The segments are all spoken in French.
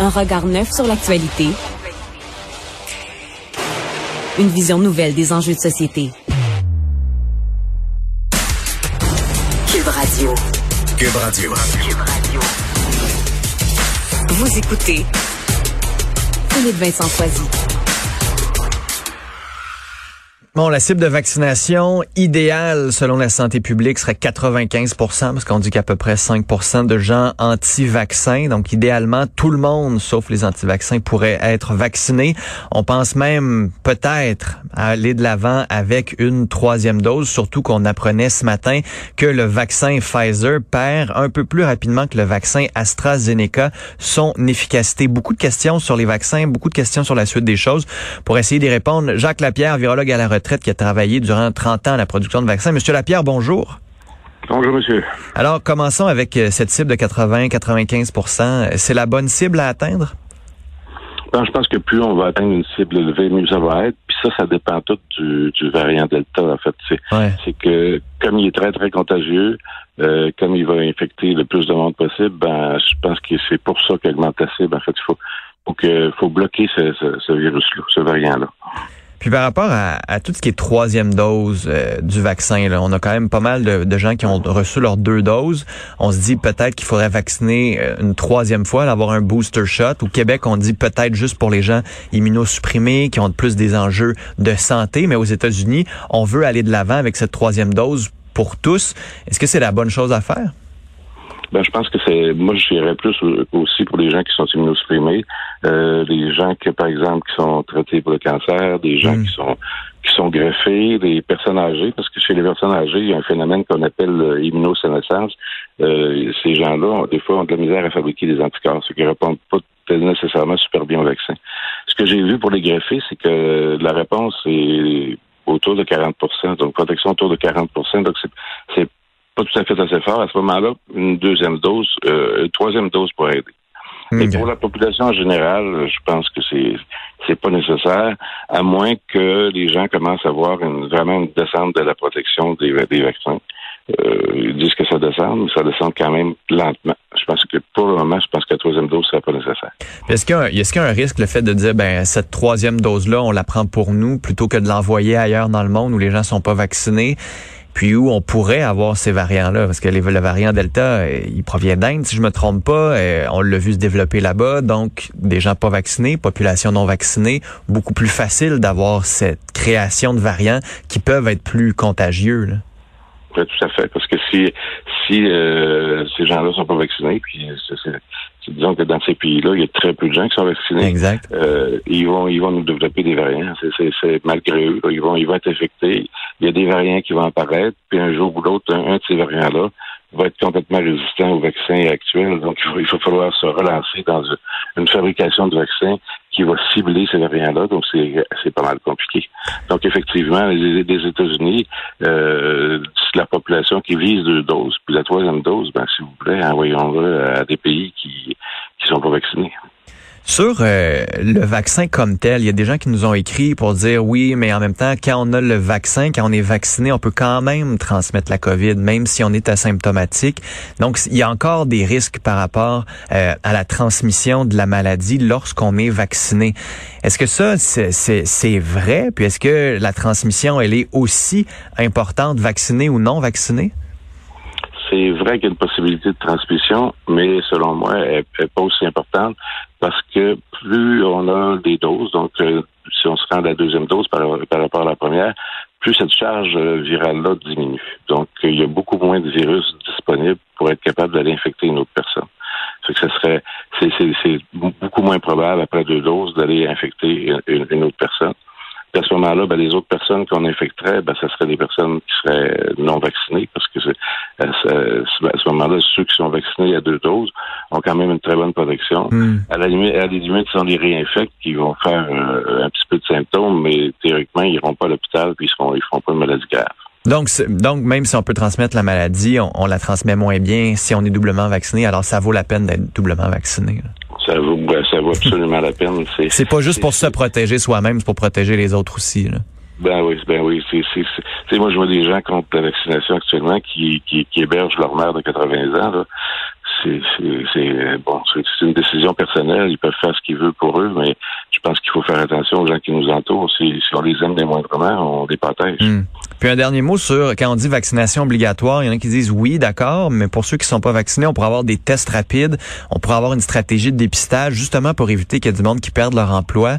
Un regard neuf sur l'actualité. Une vision nouvelle des enjeux de société. Cube Radio. Cube Radio. Cube Radio. Vous écoutez Philippe Vincent Foisy. Bon, la cible de vaccination idéale selon la santé publique serait 95% parce qu'on dit qu'à peu près 5% de gens anti-vaccins. Donc, idéalement, tout le monde, sauf les anti-vaccins, pourrait être vacciné. On pense même peut-être aller de l'avant avec une troisième dose, surtout qu'on apprenait ce matin que le vaccin Pfizer perd un peu plus rapidement que le vaccin AstraZeneca son efficacité. Beaucoup de questions sur les vaccins, beaucoup de questions sur la suite des choses. Pour essayer d'y répondre, Jacques Lapierre, virologue à la retraite, qui a travaillé durant 30 ans à la production de vaccins. Monsieur Lapierre, bonjour. Bonjour, monsieur. Alors, commençons avec euh, cette cible de 80-95 C'est la bonne cible à atteindre? Ben, je pense que plus on va atteindre une cible élevée, mieux ça va être. Puis ça, ça dépend tout du, variant Delta, en fait. C'est que comme il est très, très contagieux, euh, comme il va infecter le plus de monde possible, ben, je pense que c'est pour ça qu'augmente la cible. En fait, il faut, faut, faut bloquer ce, ce virus-là, ce variant-là. Puis par rapport à, tout ce qui est troisième dose euh, du vaccin, là, on a quand même pas mal de, gens qui ont reçu leurs deux doses. On se dit peut-être qu'il faudrait vacciner euh, une troisième fois, avoir un booster shot. Au Québec, on dit peut-être juste pour les gens immunosupprimés qui ont plus des enjeux de santé. Mais aux États-Unis, on veut aller de l'avant avec cette troisième dose pour tous. Est-ce que c'est la bonne chose à faire? Ben, je pense que c'est. Moi, je dirais plus aussi pour les gens qui sont immunosupprimés, euh, les gens qui, par exemple, qui sont traités pour le cancer, des gens mm. qui sont qui sont greffés, des personnes âgées, parce que chez les personnes âgées, il y a un phénomène qu'on appelle euh, immunosénescence. Euh, ces gens-là, des fois, ont de la misère à fabriquer des anticorps, ce qui ne répondent pas nécessairement super bien au vaccin. Ce que j'ai vu pour les greffés, c'est que la réponse est autour de 40 donc protection autour de 40 donc c'est pas tout à fait assez fort. À ce moment-là, une deuxième dose, euh, une troisième dose pour aider. Mais pour la population en général, je pense que c'est c'est pas nécessaire, à moins que les gens commencent à voir une, vraiment une descente de la protection des, des vaccins. Euh, ils disent que ça descend, mais ça descend quand même lentement. Je pense que pour le moment, je pense que la troisième dose ne serait pas nécessaire. Est-ce qu'il y, est y, a un risque, le fait de dire, ben cette troisième dose-là, on la prend pour nous, plutôt que de l'envoyer ailleurs dans le monde où les gens sont pas vaccinés? Puis où on pourrait avoir ces variants-là, parce que les, le Delta, euh, il provient d'Inde, si je me trompe pas, euh, on l'a vu se développer là-bas, donc des gens pas vaccinés, population non vaccinée, beaucoup plus facile d'avoir cette création de variants qui peuvent être plus contagieux. Oui, tout à fait, parce que si si euh, ces gens-là sont pas vaccinés, puis c'est disons que dans ces pays-là, il y a très peu de gens qui sont vaccinés. Exact. Euh, ils vont, ils vont nous développer des variants. C'est malgré eux. Ils vont, ils vont être infectés. Il y a des variants qui vont apparaître. Puis un jour ou l'autre, un, de ces variants-là va être complètement résistant au vaccin actuel. Donc, il va, il va falloir se relancer dans une fabrication de vaccins qui va cibler ces variants-là. Donc, c'est pas mal compliqué. Donc, effectivement, les, États-Unis, euh, la population qui vise deux doses, puis la troisième dose, ben, s'il vous plaît, envoyons-le à des pays qui qui sont pas vaccinés. Sur euh, le vaccin comme tel, il y a des gens qui nous ont écrit pour dire oui, mais en même temps, quand on a le vaccin, quand on est vacciné, on peut quand même transmettre la COVID, même si on est asymptomatique. Donc, il y a encore des risques par rapport euh, à la transmission de la maladie lorsqu'on est vacciné. Est-ce que ça, c'est vrai? Puis est-ce que la transmission, elle est aussi importante, vacciné ou non vacciné? c'est vrai qu'il y a une possibilité de transmission, mais selon moi, elle n'est pas aussi importante parce que plus on a des doses, donc euh, si on se rend à la deuxième dose par, rapport à la première, plus cette charge euh, virale-là diminue. Donc, il y a beaucoup moins de virus disponibles pour être capable d'aller infecter une autre personne. Fait que serait, c'est beaucoup moins probable après deux doses d'aller infecter une autre personne à ce moment-là, ben, les autres personnes qu'on infecterait, ben, ce seraient des personnes qui seraient non vaccinées, parce que euh, à ce moment-là, ceux qui sont vaccinés à deux doses ont quand même une très bonne protection. Hmm. À la limite, à la limite, si on les réinfecte, qui vont faire euh, un petit peu de symptômes, mais théoriquement, ils n'iront pas à l'hôpital, puis ils ne feront pas de maladie grave. Donc, donc, même si on peut transmettre la maladie, on, la transmet moins bien si on est doublement vacciné. Alors, ça vaut la peine d'être doublement vacciné. Ça vaut, ça vaut absolument la peine. C'est pas juste pour se protéger soi-même, c'est pour protéger les autres aussi. Là. Ben oui, ben oui. C'est, moi, je vois des gens contre la vaccination actuellement qui, qui, qui hébergent leur mère de 80 ans. Là. c'est bon, c'est une décision personnelle. Ils peuvent faire ce qu'ils veulent pour eux, mais je pense qu'il faut faire attention aux gens qui nous entourent. Si, si on les aime des moindrement, on les protège. Hmm. Puis un dernier mot sur quand on dit vaccination obligatoire, il y en a qui disent oui, d'accord, mais pour ceux qui sont pas vaccinés, on pourrait avoir des tests rapides, on pourrait avoir une stratégie de dépistage justement pour éviter qu'il y ait du monde qui perde leur emploi.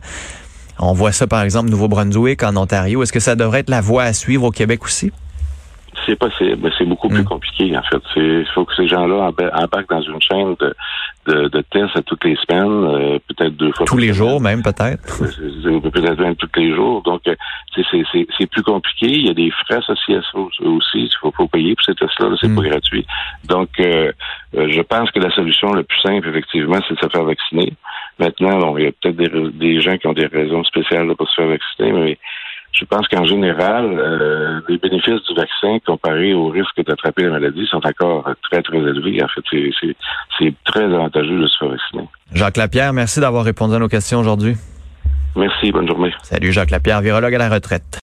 On voit ça par exemple au Nouveau-Brunswick, en Ontario. Est-ce que ça devrait être la voie à suivre au Québec aussi? C'est possible, mais c'est beaucoup plus mm. compliqué en fait. Il faut que ces gens-là embarquent dans une chaîne de, de, de tests toutes les semaines, euh, peut-être deux fois. Tous les jours même peut-être. peut-être même tous les jours. Donc euh, c'est plus compliqué. Il y a des frais associés à ça aussi. Il faut, faut payer pour ces tests-là. c'est pas mm. gratuit. Donc euh, je pense que la solution la plus simple effectivement, c'est de se faire vacciner. Maintenant, bon, il y a peut-être des, des gens qui ont des raisons spéciales de pas se faire vacciner, mais je pense qu'en général, euh, les bénéfices du vaccin comparés au risque d'attraper la maladie sont encore très, très élevés. En fait, c'est très avantageux de se faire vacciner. Jacques Lapierre, merci d'avoir répondu à nos questions aujourd'hui. Merci, bonne journée. Salut Jacques Lapierre, virologue à la retraite.